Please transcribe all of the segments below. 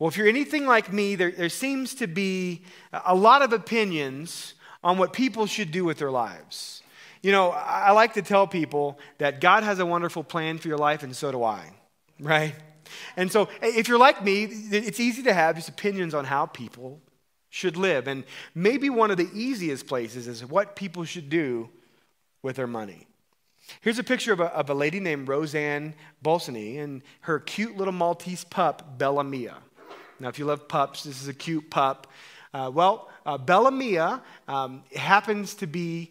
Well, if you're anything like me, there, there seems to be a lot of opinions on what people should do with their lives. You know, I like to tell people that God has a wonderful plan for your life, and so do I, right? And so, if you're like me, it's easy to have just opinions on how people should live. And maybe one of the easiest places is what people should do with their money. Here's a picture of a, of a lady named Roseanne Bolsony and her cute little Maltese pup, Bella Mia. Now, if you love pups, this is a cute pup. Uh, well, uh, um, happens to be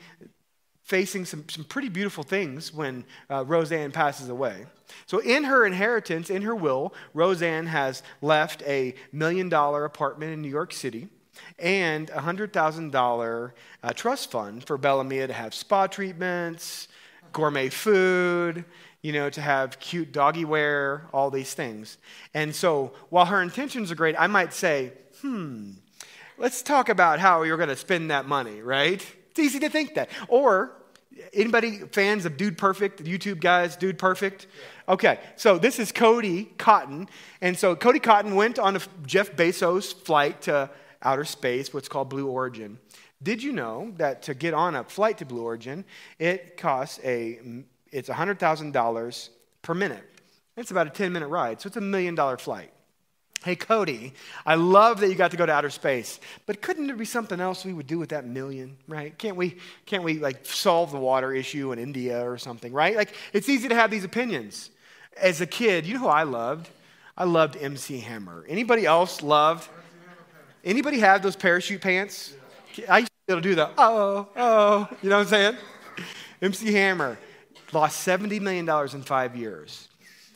facing some, some pretty beautiful things when uh, Roseanne passes away. So, in her inheritance, in her will, Roseanne has left a million dollar apartment in New York City and a $100,000 uh, trust fund for Bellamia to have spa treatments, gourmet food, you know, to have cute doggy wear, all these things. And so while her intentions are great, I might say, hmm, let's talk about how you're going to spend that money, right? It's easy to think that. Or anybody fans of Dude Perfect, YouTube guys, Dude Perfect? Okay, so this is Coby Cotton. And so Coby Cotton went on a Jeff Bezos flight to outer space, what's called Blue Origin. Did you know that to get on a flight to Blue Origin, it costs a it's $100,000 per minute. It's about a 10 minute ride, so it's a million dollar flight. Hey, Coby, I love that you got to go to outer space, but couldn't there be something else we would do with that million, right? Can't we, can't we like solve the water issue in India or something, right? Like, it's easy to have these opinions. As a kid, you know who I loved? I loved MC Hammer. Anybody else loved? Anybody have those parachute pants? I used to be able to do the, oh, oh, you know what I'm saying? MC Hammer lost $70 million in five years.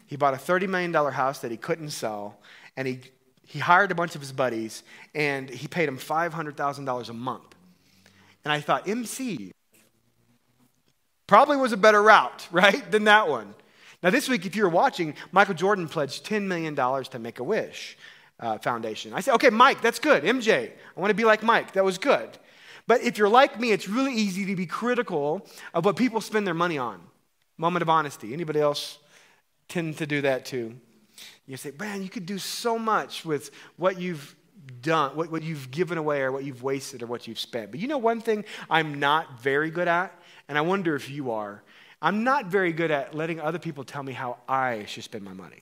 He bought a $30 million house that he couldn't sell, and he, he hired a bunch of his buddies, and he paid them $500,000 a month. And I thought, MC probably was a better route, right, than that one. Now, this week, if you're watching, Michael Jordan pledged $10 million to Make a Wish uh, Foundation. I said, okay, Mike, that's good. MJ, I want to be like Mike. That was good. But if you're like me, it's really easy to be critical of what people spend their money on. Moment of honesty. Anybody else tend to do that too? You say, man, you could do so much with what you've done, what, what you've given away, or what you've wasted, or what you've spent. But you know one thing I'm not very good at, and I wonder if you are. I'm not very good at letting other people tell me how I should spend my money.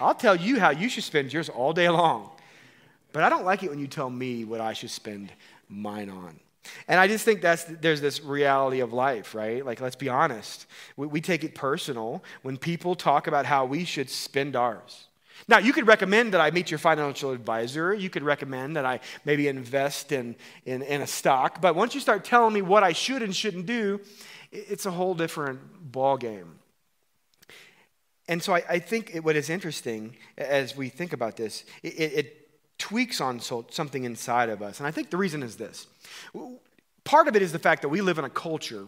I'll tell you how you should spend yours all day long. But I don't like it when you tell me what I should spend mine on. And I just think that's there's this reality of life, right? Like, let's be honest. We, we, take it personal when people talk about how we should spend ours. Now, you could recommend that I meet your financial advisor. You could recommend that I maybe invest in, in, in a stock. But once you start telling me what I should and shouldn't do, it's a whole different ballgame. And so I, I think it, what is interesting as we think about this, it, it tweaks on so, something inside of us. And I think the reason is this part of it is the fact that we live in a culture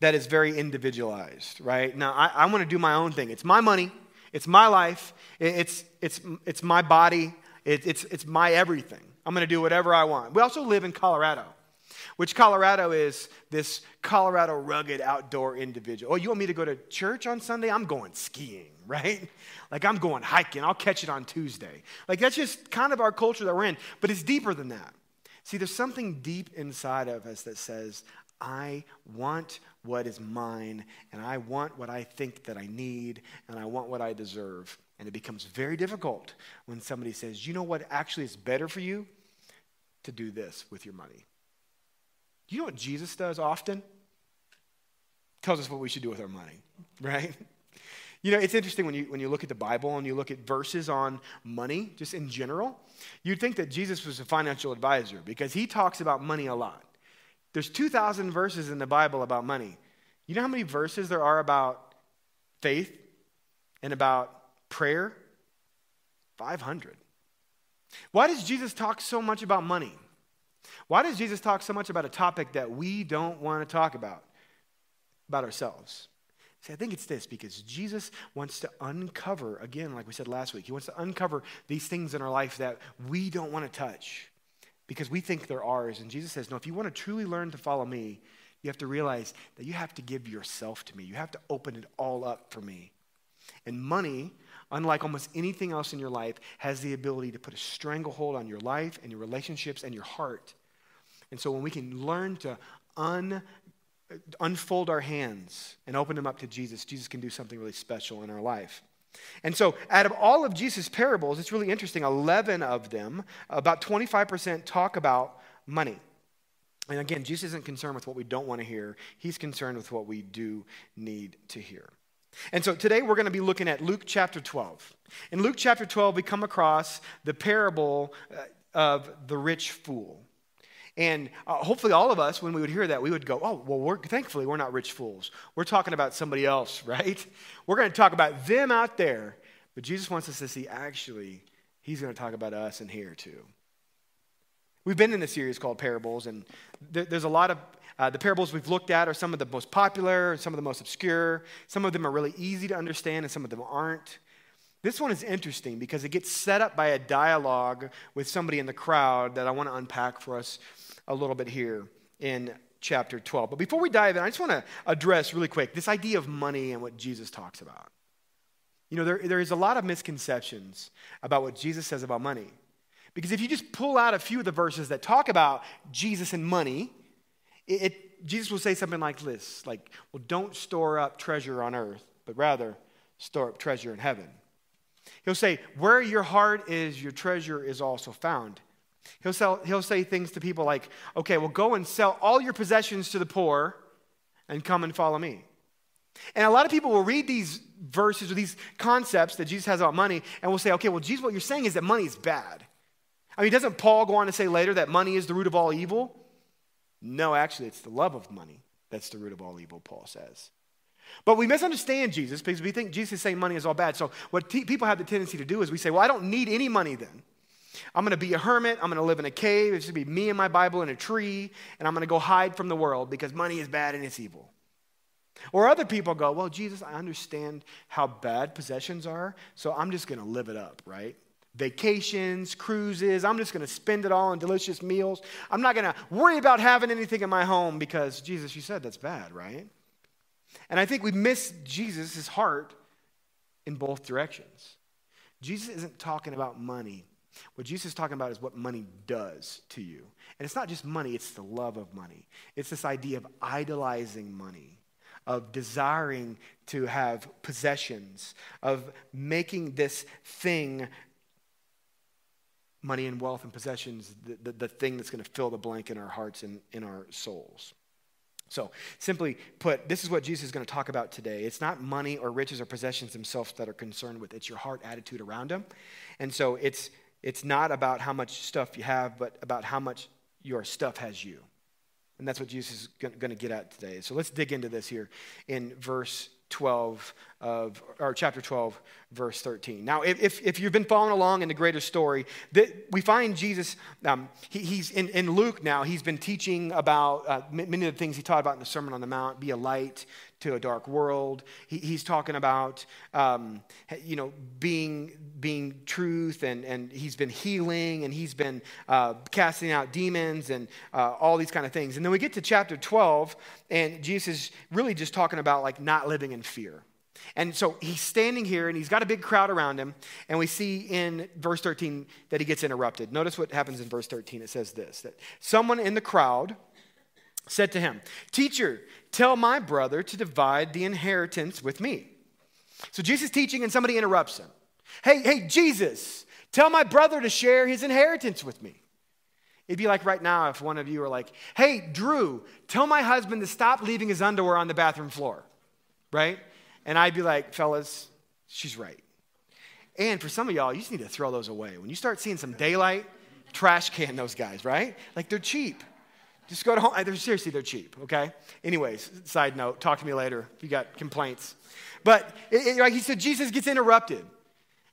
that is very individualized, right? Now, I, I want to do my own thing. It's my money, it's my life, it's, it's, it's my body, it, it's, it's my everything. I'm going to do whatever I want. We also live in Colorado, which Colorado is this Colorado rugged outdoor individual. Oh, you want me to go to church on Sunday? I'm going skiing, right? Like I'm going hiking. I'll catch it on Tuesday. Like that's just kind of our culture that we're in. But it's deeper than that. See, there's something deep inside of us that says, I want what is mine, and I want what I think that I need, and I want what I deserve. And it becomes very difficult when somebody says, you know what actually is better for you? To do this with your money. You know what Jesus does often? Tells us what we should do with our money, right? You know, it's interesting when you, when you look at the Bible and you look at verses on money, just in general, you'd think that Jesus was a financial advisor because he talks about money a lot. There's 2,000 verses in the Bible about money. You know how many verses there are about faith and about prayer? 500. Why does Jesus talk so much about money? Why does Jesus talk so much about a topic that we don't want to talk about, about ourselves? See, I think it's this because Jesus wants to uncover, again, like we said last week, he wants to uncover these things in our life that we don't want to touch because we think they're ours. And Jesus says, No, if you want to truly learn to follow me, you have to realize that you have to give yourself to me. You have to open it all up for me. And money unlike almost anything else in your life, has the ability to put a stranglehold on your life and your relationships and your heart. And so when we can learn to un, unfold our hands and open them up to Jesus, Jesus can do something really special in our life. And so, out of all of Jesus' parables, it's really interesting 11 of them, about 25% talk about money. And again, Jesus isn't concerned with what we don't want to hear, he's concerned with what we do need to hear. And so today we're going to be looking at Luke chapter 12. In Luke chapter 12, we come across the parable uh, of the rich fool. And uh, hopefully, all of us, when we would hear that, we would go, Oh, well, we're, thankfully, we're not rich fools. We're talking about somebody else, right? We're going to talk about them out there. But Jesus wants us to see, actually, he's going to talk about us in here too. We've been in a series called Parables, and there's a lot of uh, the parables we've looked at are some of the most popular, and some of the most obscure. Some of them are really easy to understand, and some of them aren't. This one is interesting because it gets set up by a dialogue with somebody in the crowd that I want to unpack for us a little bit here in chapter 12. But before we dive in, I just want to address really quick this idea of money and what Jesus talks about. You know, there, there is a lot of misconceptions about what Jesus says about money. Because if you just pull out a few of the verses that talk about Jesus and money, it, it, Jesus will say something like this like, well, don't store up treasure on earth, but rather store up treasure in heaven. He'll say, Where your heart is, your treasure is also found. He'll, sell, he'll say things to people like, Okay, well, go and sell all your possessions to the poor and come and follow me. And a lot of people will read these verses or these concepts that Jesus has about money and will say, Okay, well, Jesus, what you're saying is that money is bad. I mean, doesn't Paul go on to say later that money is the root of all evil? No, actually, it's the love of money that's the root of all evil, Paul says. But we misunderstand Jesus because we think Jesus is saying money is all bad. So, what people have the tendency to do is we say, Well, I don't need any money then. I'm going to be a hermit. I'm going to live in a cave. It's going to be me and my Bible in a tree. And I'm going to go hide from the world because money is bad and it's evil. Or other people go, Well, Jesus, I understand how bad possessions are. So I'm just going to live it up, right? Vacations, cruises. I'm just going to spend it all on delicious meals. I'm not going to worry about having anything in my home because, Jesus, you said that's bad, right? And I think we miss Jesus' heart in both directions. Jesus isn't talking about money. What Jesus is talking about is what money does to you. And it's not just money, it's the love of money. It's this idea of idolizing money, of desiring to have possessions, of making this thing, money and wealth and possessions, the, the, the thing that's going to fill the blank in our hearts and in our souls. So, simply put, this is what Jesus is going to talk about today. It's not money or riches or possessions themselves that are concerned with, it's your heart attitude around them. And so, it's, it's not about how much stuff you have, but about how much your stuff has you. And that's what Jesus is going to get at today. So, let's dig into this here in verse 12 of, or chapter 12, verse 13. Now, if, if you've been following along in the greater story, that we find Jesus, um, he, he's in, in Luke now, he's been teaching about uh, many of the things he taught about in the Sermon on the Mount be a light to a dark world. He, he's talking about, um, you know, being, being truth, and, and he's been healing, and he's been uh, casting out demons, and uh, all these kind of things. And then we get to chapter 12, and Jesus is really just talking about like not living in fear. And so he's standing here and he's got a big crowd around him. And we see in verse 13 that he gets interrupted. Notice what happens in verse 13. It says this that someone in the crowd said to him, Teacher, tell my brother to divide the inheritance with me. So Jesus is teaching and somebody interrupts him. Hey, hey, Jesus, tell my brother to share his inheritance with me. It'd be like right now if one of you were like, Hey, Drew, tell my husband to stop leaving his underwear on the bathroom floor, right? And I'd be like, fellas, she's right. And for some of y'all, you just need to throw those away. When you start seeing some daylight, trash can those guys, right? Like they're cheap. Just go to home. They're, seriously, they're cheap, okay? Anyways, side note, talk to me later if you got complaints. But it, it, like he said, Jesus gets interrupted.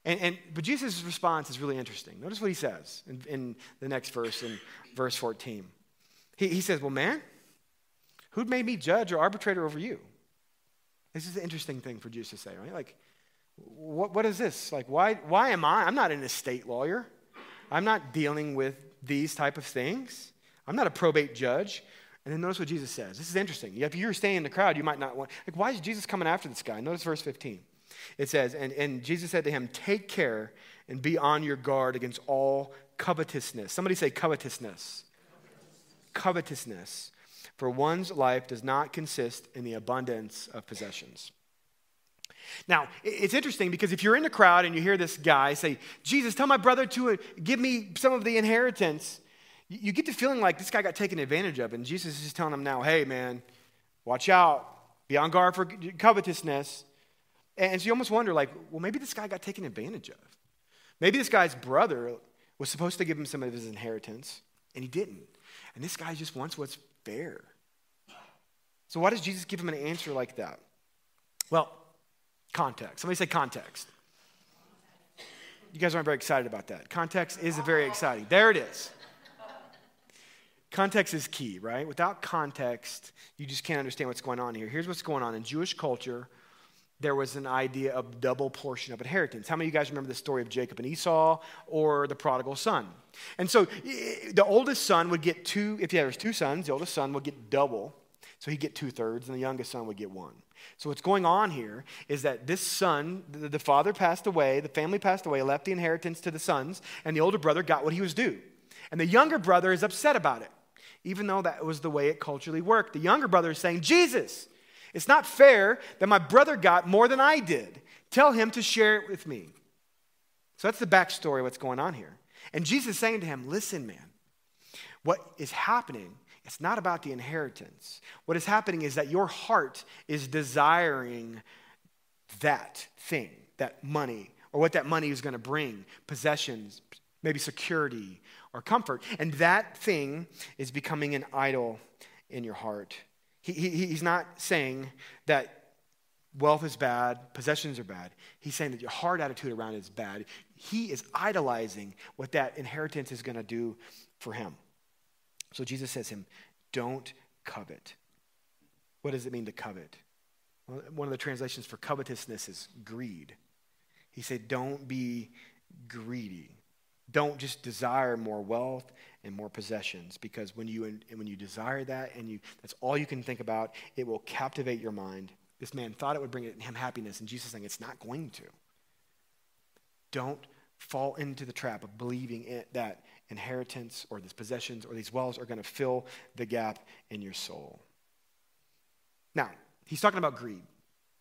And, and, but Jesus' response is really interesting. Notice what he says in, in the next verse, in verse 14. He, he says, Well, man, who'd made me judge or arbitrator over you? This is an interesting thing for Jesus to say, right? Like, what, what is this? Like, why, why am I? I'm not an estate lawyer. I'm not dealing with these type of things. I'm not a probate judge. And then notice what Jesus says. This is interesting. If you're staying in the crowd, you might not want, like, why is Jesus coming after this guy? Notice verse 15. It says, and, and Jesus said to him, Take care and be on your guard against all covetousness. Somebody say covetousness. Covetousness. For one's life does not consist in the abundance of possessions. Now, it's interesting because if you're in the crowd and you hear this guy say, Jesus, tell my brother to uh, give me some of the inheritance, you get the feeling like this guy got taken advantage of. And Jesus is just telling him now, hey, man, watch out, be on guard for covetousness. And so you almost wonder, like, well, maybe this guy got taken advantage of. Maybe this guy's brother was supposed to give him some of his inheritance, and he didn't. And this guy just wants what's So, why does Jesus give him an answer like that? Well, context. Somebody say context. You guys aren't very excited about that. Context is very exciting. There it is. Context is key, right? Without context, you just can't understand what's going on here. Here's what's going on in Jewish culture there was an idea of double portion of inheritance. How many of you guys remember the story of Jacob and Esau or the prodigal son? And so the oldest son would get two, if there was two sons, the oldest son would get double. So he'd get two thirds, and the youngest son would get one. So what's going on here is that this son, the, the father passed away, the family passed away, left the inheritance to the sons, and the older brother got what he was due. And the younger brother is upset about it, even though that was the way it culturally worked. The younger brother is saying, Jesus, it's not fair that my brother got more than I did. Tell him to share it with me. So that's the backstory of what's going on here. And Jesus is saying to him, Listen, man, what is happening, it's not about the inheritance. What is happening is that your heart is desiring that thing, that money, or what that money is going to bring possessions, maybe security or comfort. And that thing is becoming an idol in your heart. He, he, he's not saying that wealth is bad, possessions are bad. He's saying that your heart attitude around it is bad. He is idolizing what that inheritance is going to do for him. So Jesus says to him, Don't covet. What does it mean to covet? One of the translations for covetousness is greed. He said, Don't be greedy. Don't just desire more wealth and more possessions because when you, when you desire that and you, that's all you can think about, it will captivate your mind. This man thought it would bring him happiness, and Jesus saying it's not going to. Don't fall into the trap of believing it, that inheritance or these possessions or these wells are going to fill the gap in your soul. Now, he's talking about greed.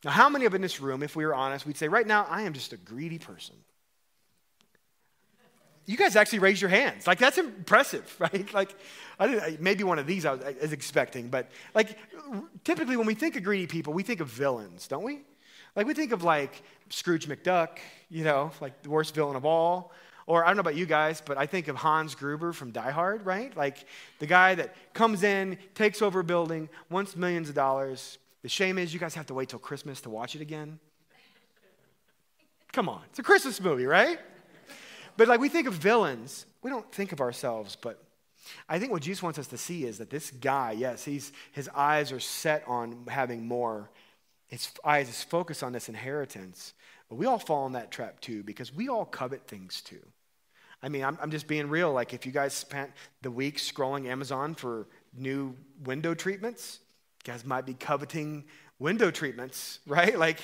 Now, how many of in this room, if we were honest, we'd say, right now, I am just a greedy person? You guys actually raised your hands. Like, that's impressive, right? Like, I didn't, maybe one of these I was, I was expecting, but like, typically when we think of greedy people, we think of villains, don't we? Like, we think of like Scrooge McDuck, you know, like the worst villain of all. Or I don't know about you guys, but I think of Hans Gruber from Die Hard, right? Like the guy that comes in, takes over a building, wants millions of dollars. The shame is you guys have to wait till Christmas to watch it again. Come on, it's a Christmas movie, right? But like we think of villains, we don't think of ourselves, but I think what Jesus wants us to see is that this guy, yes, he's, his eyes are set on having more. His eyes is focused on this inheritance. But we all fall in that trap too because we all covet things too. I mean, I'm, I'm just being real. Like, if you guys spent the week scrolling Amazon for new window treatments, you guys might be coveting window treatments, right? Like,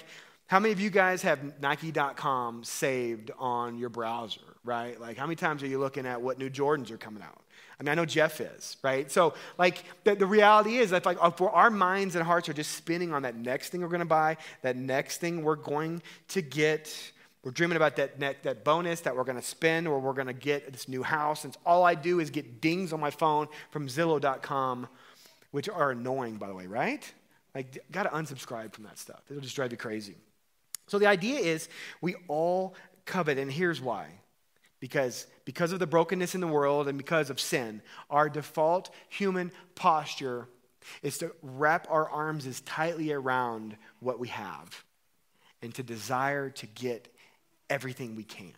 how many of you guys have Nike.com saved on your browser, right? Like, how many times are you looking at what new Jordans are coming out? I mean, I know Jeff is, right? So, like, the, the reality is that, like, uh, for our minds and hearts are just spinning on that next thing we're going to buy, that next thing we're going to get. We're dreaming about that, net, that bonus that we're going to spend or we're going to get this new house. And all I do is get dings on my phone from Zillow.com, which are annoying, by the way, right? Like, got to unsubscribe from that stuff. It'll just drive you crazy. So the idea is we all covet, and here's why. Because, because of the brokenness in the world and because of sin, our default human posture is to wrap our arms as tightly around what we have and to desire to get everything we can.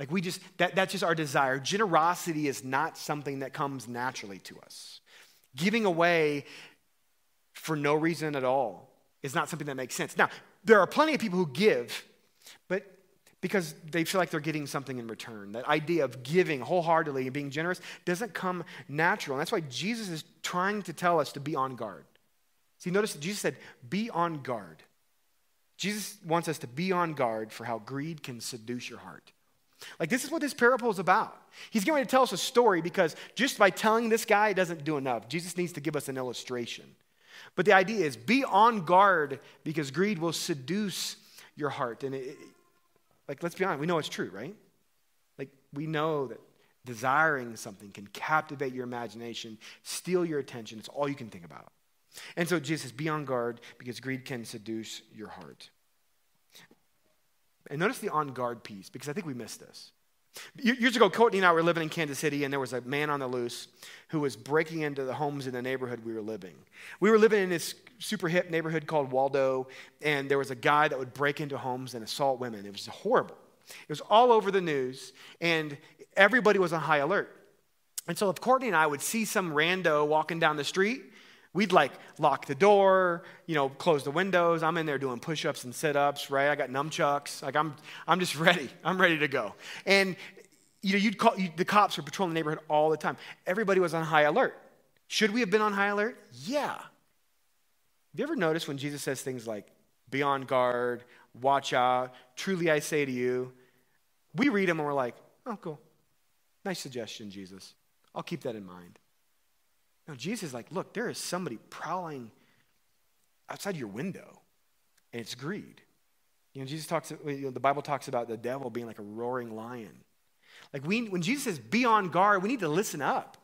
Like we just, that, that's just our desire. Generosity is not something that comes naturally to us. Giving away for no reason at all is not something that makes sense. Now, there are plenty of people who give, because they feel like they're getting something in return. That idea of giving wholeheartedly and being generous doesn't come natural. And that's why Jesus is trying to tell us to be on guard. See, notice that Jesus said, be on guard. Jesus wants us to be on guard for how greed can seduce your heart. Like, this is what this parable is about. He's going to tell us a story because just by telling this guy, it doesn't do enough. Jesus needs to give us an illustration. But the idea is be on guard because greed will seduce your heart. And, it, like, let's be honest, we know it's true, right? Like, we know that desiring something can captivate your imagination, steal your attention. It's all you can think about. And so Jesus says, be on guard because greed can seduce your heart. And notice the on guard piece because I think we missed this. Years ago, Courtney and I were living in Kansas City, and there was a man on the loose who was breaking into the homes in the neighborhood we were living. We were living in this super hip neighborhood called Waldo, and there was a guy that would break into homes and assault women. It was horrible. It was all over the news, and everybody was on high alert. And so, if Courtney and I would see some rando walking down the street, We'd like lock the door, you know, close the windows. I'm in there doing push ups and sit ups, right? I got nunchucks. Like, I'm, I'm just ready. I'm ready to go. And, you know, you'd call, you, the cops were patrolling the neighborhood all the time. Everybody was on high alert. Should we have been on high alert? Yeah. Have you ever noticed when Jesus says things like, be on guard, watch out, truly I say to you? We read them and we're like, oh, cool. Nice suggestion, Jesus. I'll keep that in mind. Jesus is like, look, there is somebody prowling outside your window, and it's greed. You know, Jesus talks, you know, the Bible talks about the devil being like a roaring lion. Like we, when Jesus says be on guard, we need to listen up.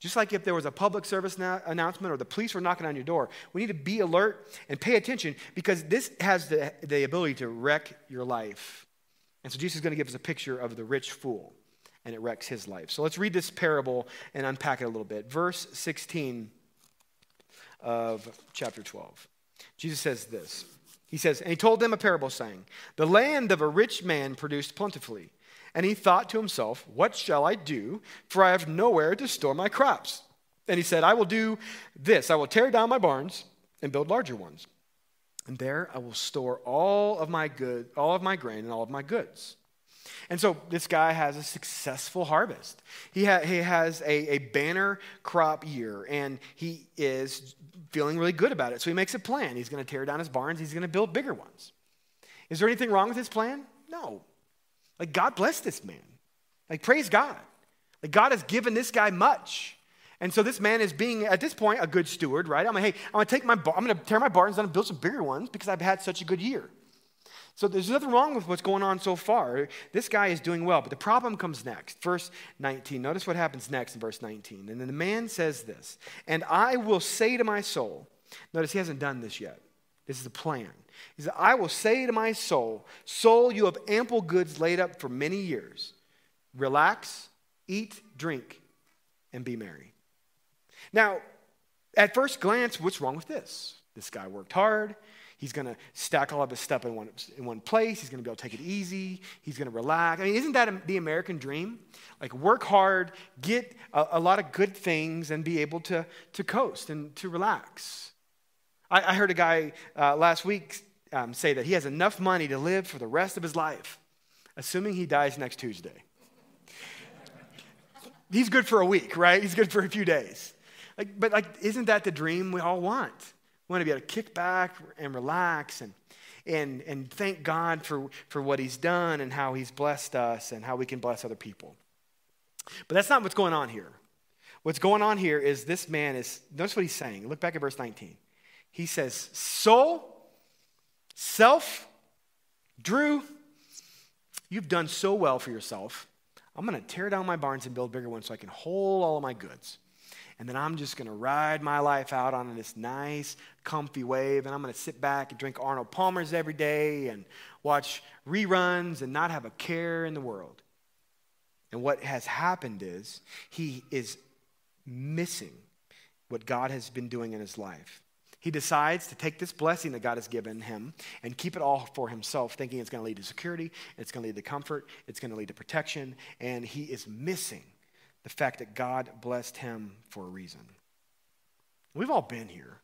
Just like if there was a public service announcement or the police were knocking on your door, we need to be alert and pay attention because this has the, the ability to wreck your life. And so Jesus is going to give us a picture of the rich fool and it wrecks his life. So let's read this parable and unpack it a little bit. Verse 16 of chapter 12. Jesus says this. He says, And he told them a parable, saying, The land of a rich man produced plentifully. And he thought to himself, What shall I do? For I have nowhere to store my crops. And he said, I will do this I will tear down my barns and build larger ones. And there I will store all of my good, all of my grain and all of my goods. And so this guy has a successful harvest. He, ha- he has a, a banner crop year, and he is feeling really good about it. So he makes a plan. He's going to tear down his barns, he's going to build bigger ones. Is there anything wrong with his plan? No. Like, God bless this man. Like, praise God. Like, God has given this guy much. And so this man is being, at this point, a good steward, right? I'm like, hey, I'm going to take my, I'm going to tear my barns down and build some bigger ones because I've had such a good year. So there's nothing wrong with what's going on so far. This guy is doing well, but the problem comes next. Verse 19. Notice what happens next in verse 19. And then the man says this, and I will say to my soul, notice he hasn't done this yet. This is a plan. He says, I will say to my soul, Soul, you have ample goods laid up for many years. Relax, eat, drink, and be merry. Now, at first glance, what's wrong with this? This guy worked hard. He's going to stack all of his stuff in one, in one place. He's going to be able to take it easy. He's going to relax. I mean, isn't that the American dream? Like, work hard, get a, a lot of good things, and be able to, to coast and to relax. I, I heard a guy uh, last week um, say that he has enough money to live for the rest of his life, assuming he dies next Tuesday. He's good for a week, right? He's good for a few days. Like, but like, isn't that the dream we all want? We want to be able to kick back and relax and, and, and thank God for, for what He's done and how He's blessed us and how we can bless other people. But that's not what's going on here. What's going on here is this man is, notice what he's saying. Look back at verse 19. He says, Soul, self, Drew, you've done so well for yourself. I'm going to tear down my barns and build bigger ones so I can hold all of my goods and then I'm just going to ride my life out on this nice, comfy wave, and I'm going to sit back and drink Arnold Palmer's every day and watch reruns and not have a care in the world. And what has happened is he is missing what God has been doing in his life. He decides to take this blessing that God has given him and keep it all for himself, thinking it's going to lead to security, it's going to lead to comfort, it's going to lead to protection, and he is missing the fact that God blessed him for a reason. We've all been here.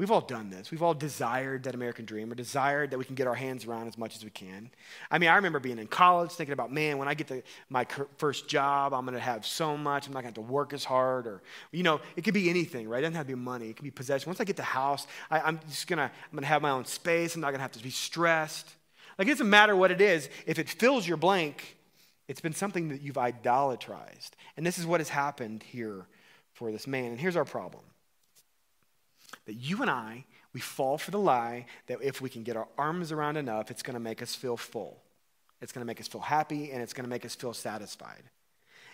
We've all done this. We've all desired that American dream or desired that we can get our hands around as much as we can. I mean, I remember being in college thinking about, man, when I get to my first job, I'm going to have so much. I'm not going to have to work as hard. Or, you know, it could be anything, right? It doesn't have to be money. It could be possession. Once I get the house, I, I'm just going to, I'm going to have my own space. I'm not going to have to be stressed. Like, it doesn't matter what it is. If it fills your blank, it's been something that you've idolatrized. And this is what has happened here for this man. And here's our problem that you and I, we fall for the lie that if we can get our arms around enough, it's going to make us feel full. It's going to make us feel happy and it's going to make us feel satisfied.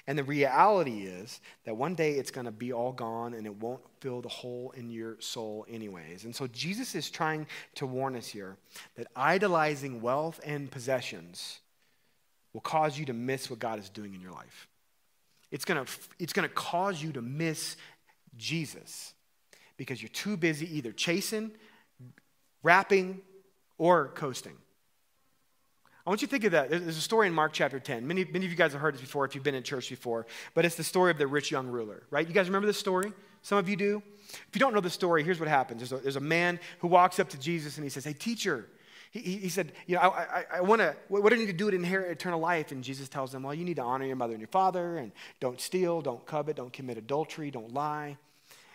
And the reality is that one day it's going to be all gone and it won't fill the hole in your soul, anyways. And so Jesus is trying to warn us here that idolizing wealth and possessions will cause you to miss what God is doing in your life. It's going to, it's going to cause you to miss Jesus because you're too busy either chasing, wrapping, or coasting. I want you to think of that. There's a story in Mark chapter 10. Many, many of you guys have heard this before if you've been in church before, but it's the story of the rich young ruler, right? You guys remember this story? Some of you do. If you don't know the story, here's what happens there's a, there's a man who walks up to Jesus and he says, Hey, teacher, he, he, said, You know, I, I, I want to, what do I need to do to inherit eternal life? And Jesus tells him, Well, you need to honor your mother and your father, and don't steal, don't covet, don't commit adultery, don't lie.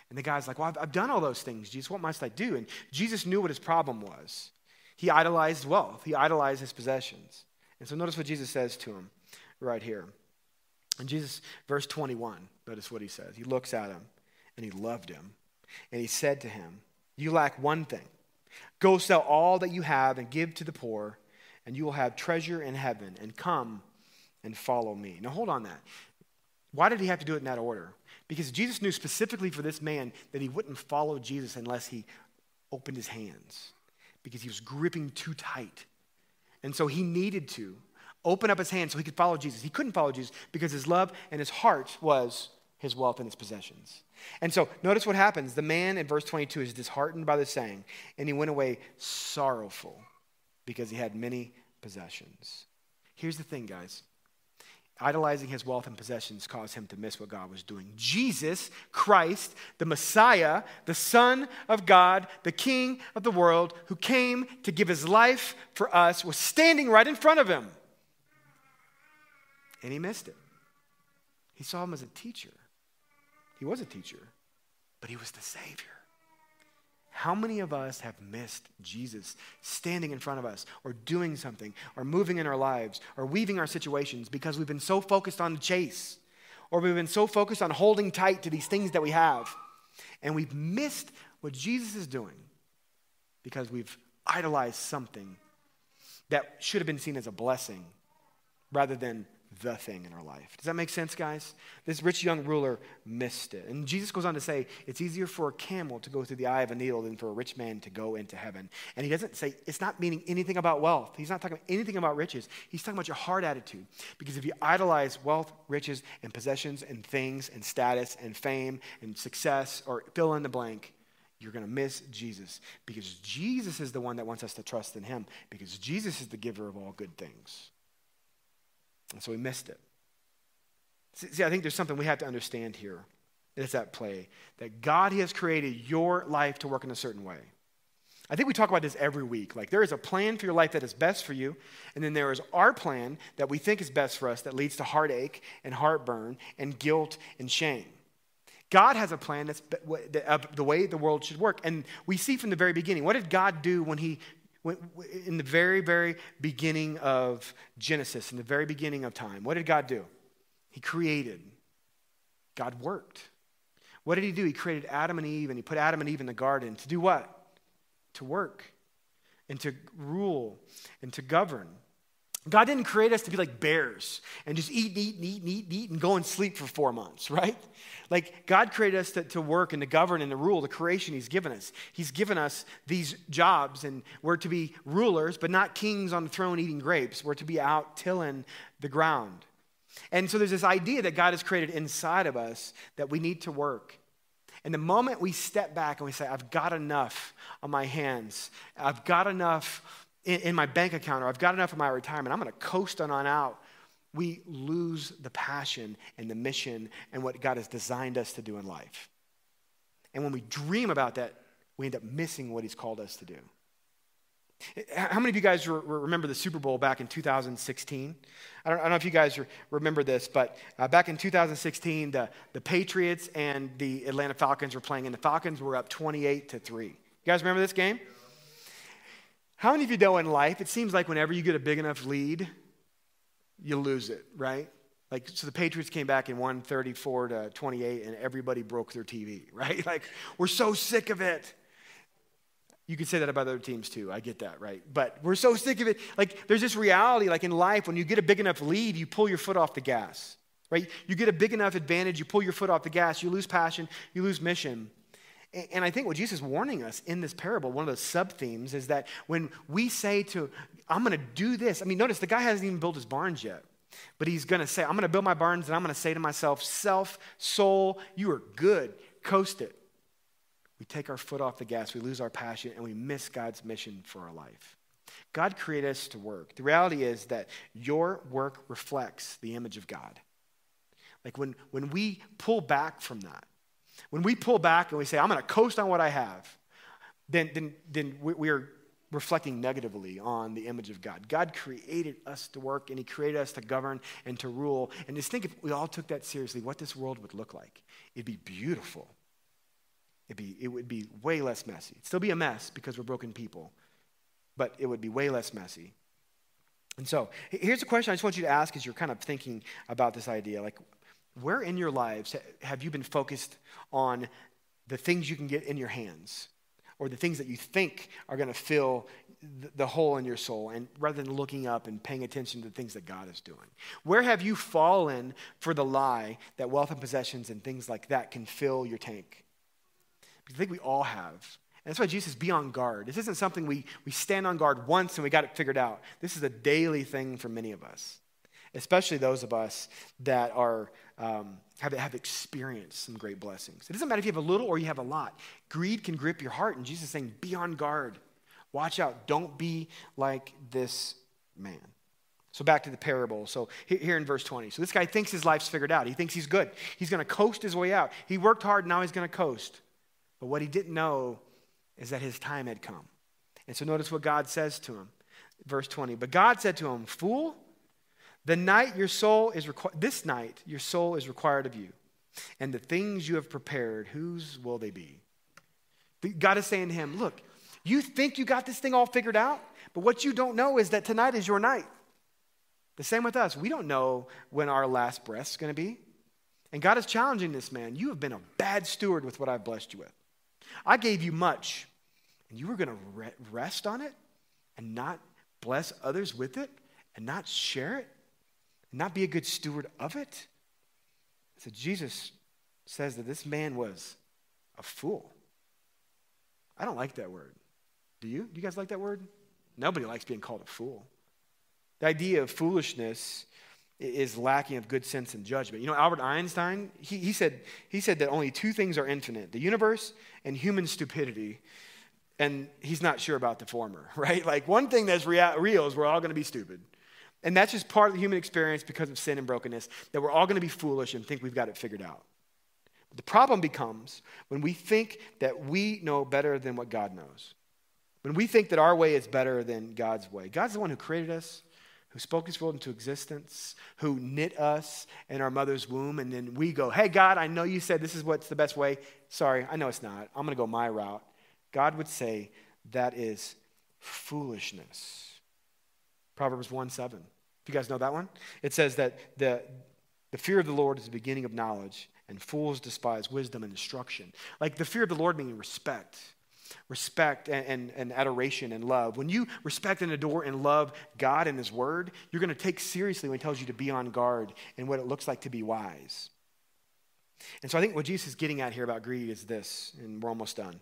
And the guy's like, Well, I've, I've done all those things, Jesus. What must I do? And Jesus knew what his problem was. He idolized wealth, he idolized his possessions. And so notice what Jesus says to him right here. And Jesus, verse 21, notice what he says. He looks at him and he loved him. And he said to him, You lack one thing. Go sell all that you have and give to the poor, and you will have treasure in heaven. And come and follow me. Now hold on that. Why did he have to do it in that order? Because Jesus knew specifically for this man that he wouldn't follow Jesus unless he opened his hands, because he was gripping too tight. And so he needed to open up his hands so he could follow Jesus. He couldn't follow Jesus because his love and his heart was his wealth and his possessions. And so notice what happens. The man in verse 22 is disheartened by the saying, and he went away sorrowful because he had many possessions. Here's the thing, guys idolizing his wealth and possessions caused him to miss what God was doing. Jesus Christ, the Messiah, the Son of God, the King of the world, who came to give his life for us, was standing right in front of him. And he missed it. He saw him as a teacher. He was a teacher, but he was the Savior. How many of us have missed Jesus standing in front of us or doing something or moving in our lives or weaving our situations because we've been so focused on the chase or we've been so focused on holding tight to these things that we have and we've missed what Jesus is doing because we've idolized something that should have been seen as a blessing rather than the thing in our life. Does that make sense, guys? This rich young ruler missed it. And Jesus goes on to say, it's easier for a camel to go through the eye of a needle than for a rich man to go into heaven. And he doesn't say, it's not meaning anything about wealth. He's not talking anything about riches. He's talking about your heart attitude. Because if you idolize wealth, riches, and possessions, and things, and status, and fame, and success, or fill in the blank, you're going to miss Jesus. Because Jesus is the one that wants us to trust in him. Because Jesus is the giver of all good things. And so we missed it. See, I think there's something we have to understand here that's at play that God has created your life to work in a certain way. I think we talk about this every week. Like, there is a plan for your life that is best for you, and then there is our plan that we think is best for us that leads to heartache and heartburn and guilt and shame. God has a plan that's the way the world should work. And we see from the very beginning what did God do when He in the very, very beginning of Genesis, in the very beginning of time, what did God do? He created. God worked. What did he do? He created Adam and Eve, and he put Adam and Eve in the garden to do what? To work and to rule and to govern. God didn't create us to be like bears and just eat, eat, eat, eat, eat, and go and sleep for four months, right? Like, God created us to, to work and to govern and to rule the creation He's given us. He's given us these jobs, and we're to be rulers, but not kings on the throne eating grapes. We're to be out tilling the ground. And so there's this idea that God has created inside of us that we need to work. And the moment we step back and we say, I've got enough on my hands, I've got enough in, in my bank account or I've got enough of my retirement, I'm going to coast on, on out, we lose the passion and the mission and what God has designed us to do in life. And when we dream about that we end up missing what he's called us to do. How many of you guys remember the Super Bowl back in 2016? I don't, I don't know if you guys remember this, but uh, back in 2016, the, the Patriots and the Atlanta Falcons were playing, and the Falcons were up 28 to 3. You guys remember this game? How many of you know in life, it seems like whenever you get a big enough lead, you lose it, right? Like, so the Patriots came back and won 34 to 28, and everybody broke their TV, right? Like, we're so sick of it. You could say that about other teams too. I get that, right? But we're so sick of it. Like, there's this reality, like in life, when you get a big enough lead, you pull your foot off the gas, right? You get a big enough advantage, you pull your foot off the gas, you lose passion, you lose mission. And I think what Jesus is warning us in this parable, one of the sub themes, is that when we say to, I'm going to do this, I mean, notice the guy hasn't even built his barns yet. But he's going to say, I'm going to build my barns and I'm going to say to myself, self, soul, you are good. Coast it. We take our foot off the gas, we lose our passion, and we miss God's mission for our life. God created us to work. The reality is that your work reflects the image of God. Like when, when we pull back from that, when we pull back and we say, I'm going to coast on what I have, then, then, then we are reflecting negatively on the image of God. God created us to work and He created us to govern and to rule. And just think if we all took that seriously, what this world would look like. It'd be beautiful. It'd be, it would be way less messy. It'd still be a mess because we're broken people, but it would be way less messy. And so here's a question I just want you to ask as you're kind of thinking about this idea. Like, where in your lives have you been focused on the things you can get in your hands? or the things that you think are going to fill the hole in your soul and rather than looking up and paying attention to the things that God is doing. Where have you fallen for the lie that wealth and possessions and things like that can fill your tank? Because I think we all have. And that's why Jesus be on guard. This isn't something we, we stand on guard once and we got it figured out. This is a daily thing for many of us, especially those of us that are um, have, have experienced some great blessings. It doesn't matter if you have a little or you have a lot. Greed can grip your heart, and Jesus is saying, be on guard. Watch out. Don't be like this man. So back to the parable. So here in verse 20. So this guy thinks his life's figured out. He thinks he's good. He's going to coast his way out. He worked hard, now he's going to coast. But what he didn't know is that his time had come. And so notice what God says to him. Verse 20. But God said to him, Fool, the night your soul is required, this night your soul is required of you. And the things you have prepared, whose will they be? God is saying to him, Look, you think you got this thing all figured out, but what you don't know is that tonight is your night. The same with us. We don't know when our last breath's going to be. And God is challenging this man. You have been a bad steward with what I've blessed you with. I gave you much, and you were going to rest on it and not bless others with it and not share it and not be a good steward of it? So Jesus says that this man was a fool. I don't like that word. Do you? Do you guys like that word? Nobody likes being called a fool. The idea of foolishness is lacking of good sense and judgment. You know, Albert Einstein, he, he, said, he said that only two things are infinite the universe and human stupidity. And he's not sure about the former, right? Like, one thing that's real is we're all going to be stupid. And that's just part of the human experience because of sin and brokenness, that we're all going to be foolish and think we've got it figured out. But the problem becomes when we think that we know better than what God knows. When we think that our way is better than God's way. God's the one who created us, who spoke his world into existence, who knit us in our mother's womb, and then we go, Hey, God, I know you said this is what's the best way. Sorry, I know it's not. I'm going to go my route. God would say that is foolishness. Proverbs 1 7. You guys know that one? It says that the, the fear of the Lord is the beginning of knowledge, and fools despise wisdom and instruction. Like the fear of the Lord meaning respect. Respect and, and, and adoration and love. When you respect and adore and love God and His Word, you're going to take seriously when He tells you to be on guard and what it looks like to be wise. And so I think what Jesus is getting at here about greed is this, and we're almost done.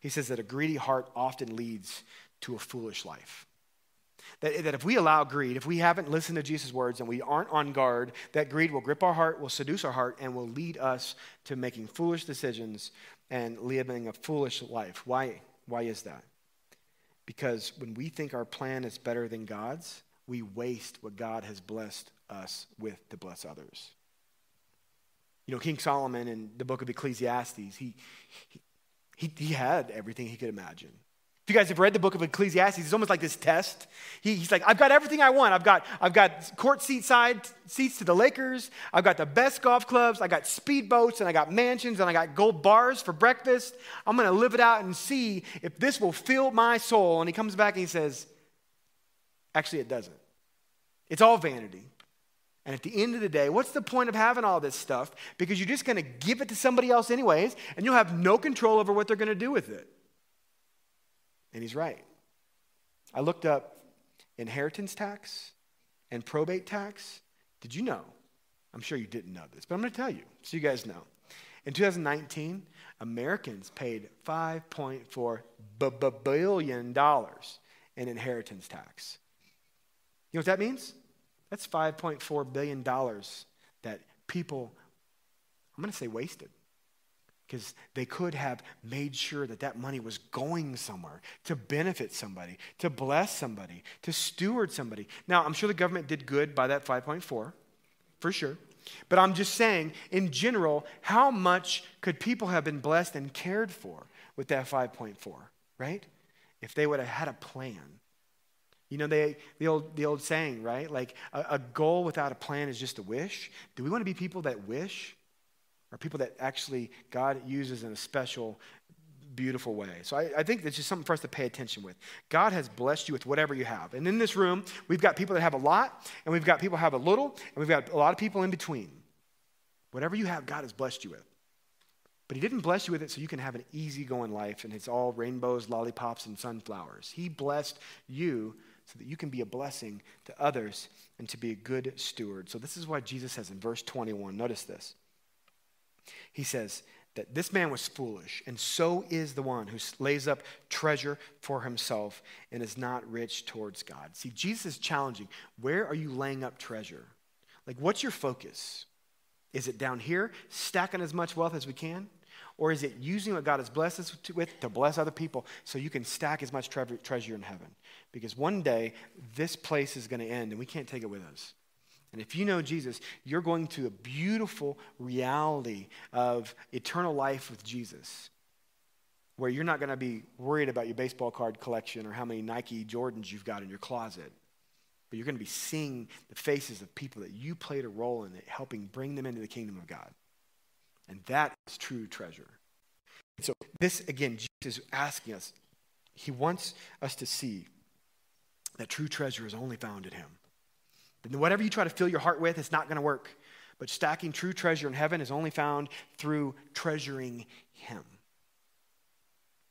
He says that a greedy heart often leads to a foolish life. That, that if we allow greed, if we haven't listened to Jesus' words and we aren't on guard, that greed will grip our heart, will seduce our heart, and will lead us to making foolish decisions and living a foolish life. Why, why is that? Because when we think our plan is better than God's, we waste what God has blessed us with to bless others. You know, King Solomon in the book of Ecclesiastes, he, he He, he had everything he could imagine. If you guys have read the book of Ecclesiastes, it's almost like this test. He, he's like, I've got everything I want. I've got, I've got court seat side seats to the Lakers. I've got the best golf clubs. I got speedboats and I got mansions and I got gold bars for breakfast. I'm going to live it out and see if this will fill my soul. And he comes back and he says, Actually, it doesn't. It's all vanity. And at the end of the day, what's the point of having all this stuff? Because you're just going to give it to somebody else, anyways, and you'll have no control over what they're going to do with it. And he's right. I looked up inheritance tax and probate tax. Did you know? I'm sure you didn't know this, but I'm going to tell you so you guys know. In 2019, Americans paid 5.4 billion dollars in inheritance tax. You know what that means? That's 5.4 billion dollars that people I'm going to say wasted because they could have made sure that that money was going somewhere to benefit somebody, to bless somebody, to steward somebody. Now, I'm sure the government did good by that 5.4, for sure. But I'm just saying, in general, how much could people have been blessed and cared for with that 5.4, right? If they would have had a plan. You know, they, the, old, the old saying, right? Like, a, a goal without a plan is just a wish. Do we want to be people that wish? Are people that actually God uses in a special, beautiful way. So I, I think that's just something for us to pay attention with. God has blessed you with whatever you have. And in this room, we've got people that have a lot, and we've got people who have a little, and we've got a lot of people in between. Whatever you have, God has blessed you with. But He didn't bless you with it so you can have an easygoing life and it's all rainbows, lollipops, and sunflowers. He blessed you so that you can be a blessing to others and to be a good steward. So this is why Jesus says in verse 21, notice this. He says that this man was foolish, and so is the one who lays up treasure for himself and is not rich towards God. See, Jesus is challenging. Where are you laying up treasure? Like, what's your focus? Is it down here, stacking as much wealth as we can? Or is it using what God has blessed us with to bless other people so you can stack as much treasure in heaven? Because one day, this place is going to end and we can't take it with us. And if you know Jesus, you're going to a beautiful reality of eternal life with Jesus, where you're not going to be worried about your baseball card collection or how many Nike Jordans you've got in your closet. But you're going to be seeing the faces of people that you played a role in helping bring them into the kingdom of God. And that is true treasure. And so, this again, Jesus is asking us, he wants us to see that true treasure is only found in him. Then whatever you try to fill your heart with, it's not going to work. But stacking true treasure in heaven is only found through treasuring Him.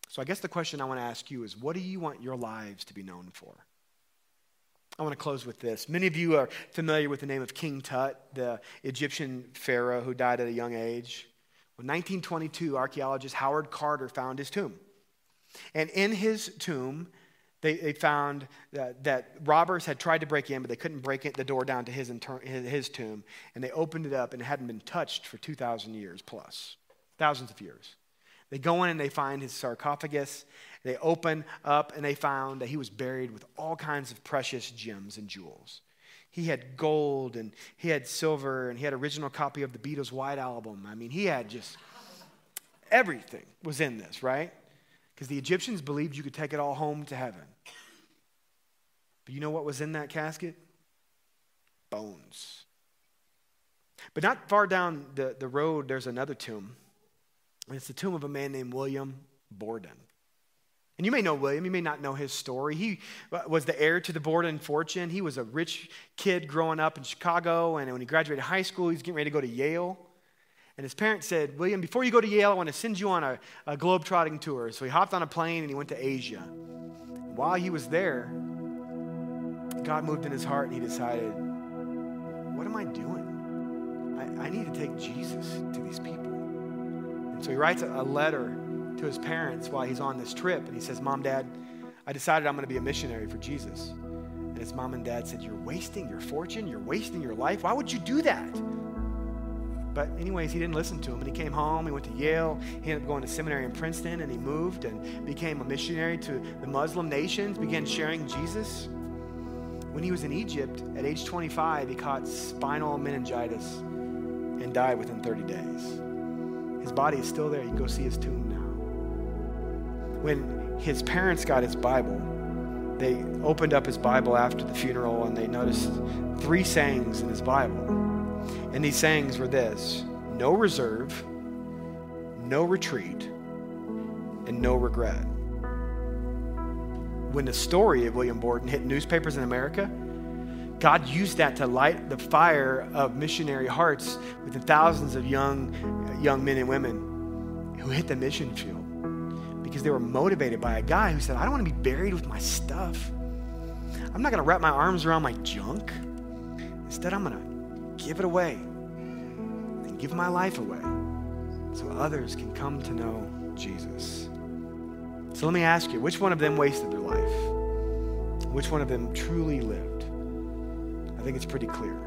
So I guess the question I want to ask you is what do you want your lives to be known for? I want to close with this. Many of you are familiar with the name of King Tut, the Egyptian pharaoh who died at a young age. In 1922, archaeologist Howard Carter found his tomb. And in his tomb, they, they found that, that, robbers had tried to break in, but they couldn't break it, the door down to his, inter, his, his tomb. And they opened it up, and it hadn't been touched for 2,000 years plus, thousands of years. They go in and they find his sarcophagus. They open up, and they found that he was buried with all kinds of precious gems and jewels. He had gold, and he had silver, and he had original copy of the Beatles' White Album. I mean, he had just everything was in this, right? Because the Egyptians believed you could take it all home to heaven. But you know what was in that casket? Bones. But not far down the, the road, there's another tomb. And it's the tomb of a man named William Borden. And you may know William, you may not know his story. He was the heir to the Borden fortune. He was a rich kid growing up in Chicago, and when he graduated high school, he was getting ready to go to Yale. And his parents said, William, before you go to Yale, I want to send you on a, a globe-trotting tour. So he hopped on a plane and he went to Asia. While he was there, God moved in his heart and he decided, what am I doing? I, I need to take Jesus to these people. And so he writes a, a letter to his parents while he's on this trip. And he says, Mom, Dad, I decided I'm going to be a missionary for Jesus. And his mom and dad said, You're wasting your fortune. You're wasting your life. Why would you do that? But, anyways, he didn't listen to him. And he came home. He went to Yale. He ended up going to seminary in Princeton. And he moved and became a missionary to the Muslim nations, began sharing Jesus. When he was in Egypt at age 25, he caught spinal meningitis and died within 30 days. His body is still there. You can go see his tomb now. when his parents got his Bible, they opened up his Bible after the funeral and they noticed three sayings in his Bible. And these sayings were this no reserve, no retreat, and no regret. When the story of William Borden hit newspapers in America, God used that to light the fire of missionary hearts with the thousands of young, young men and women who hit the mission field because they were motivated by a guy who said, I don't want to be buried with my stuff. I'm not going to wrap my arms around my junk. Instead, I'm going to give it away and give my life away so others can come to know Jesus. So let me ask you which one of them wasted their life? Which one of them truly lived? I think it's pretty clear.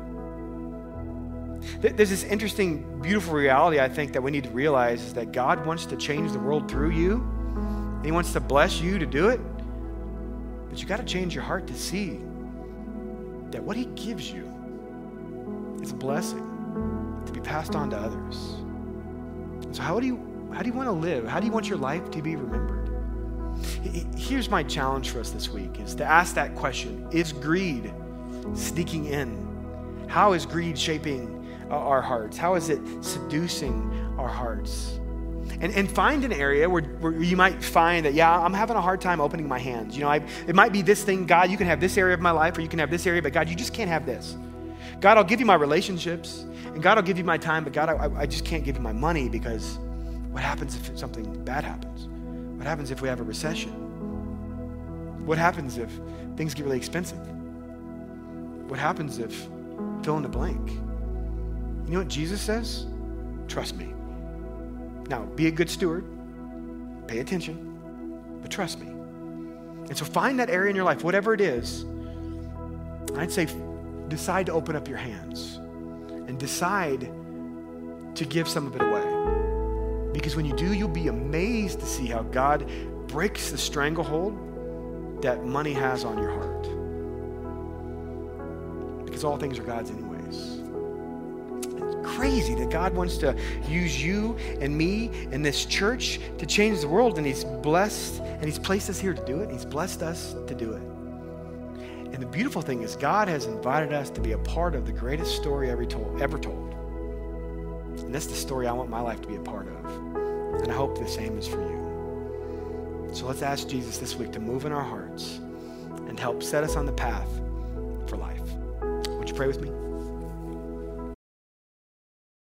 There's this interesting, beautiful reality I think that we need to realize is that God wants to change the world through you he wants to bless you to do it. But you got to change your heart to see that what He gives you is a blessing to be passed on to others. So, how do you, how do you want to live? How do you want your life to be remembered? Here's my challenge for us this week is to ask that question Is greed sneaking in? How is greed shaping our hearts? How is it seducing our hearts? And, and find an area where, where you might find that, yeah, I'm having a hard time opening my hands. You know, I, it might be this thing, God, you can have this area of my life, or you can have this area, but God, you just can't have this. God, I'll give you my relationships, and God, I'll give you my time, but God, I, I just can't give you my money because what happens if something bad happens? What happens if we have a recession? What happens if things get really expensive? What happens if fill in the blank? You know what Jesus says? Trust me. Now, be a good steward, pay attention, but trust me. And so find that area in your life, whatever it is. I'd say decide to open up your hands and decide to give some of it away. Because when you do, you'll be amazed to see how God breaks the stranglehold that money has on your heart. Because all things are God's anyways It's crazy that God wants to use you and me and this church to change the world, and He's blessed and He's placed us here to do it. and He's blessed us to do it. And the beautiful thing is, God has invited us to be a part of the greatest story ever told. Ever told. That's the story I want my life to be a part of. And I hope the same is for you. So let's ask Jesus this week to move in our hearts and help set us on the path for life. Would you pray with me?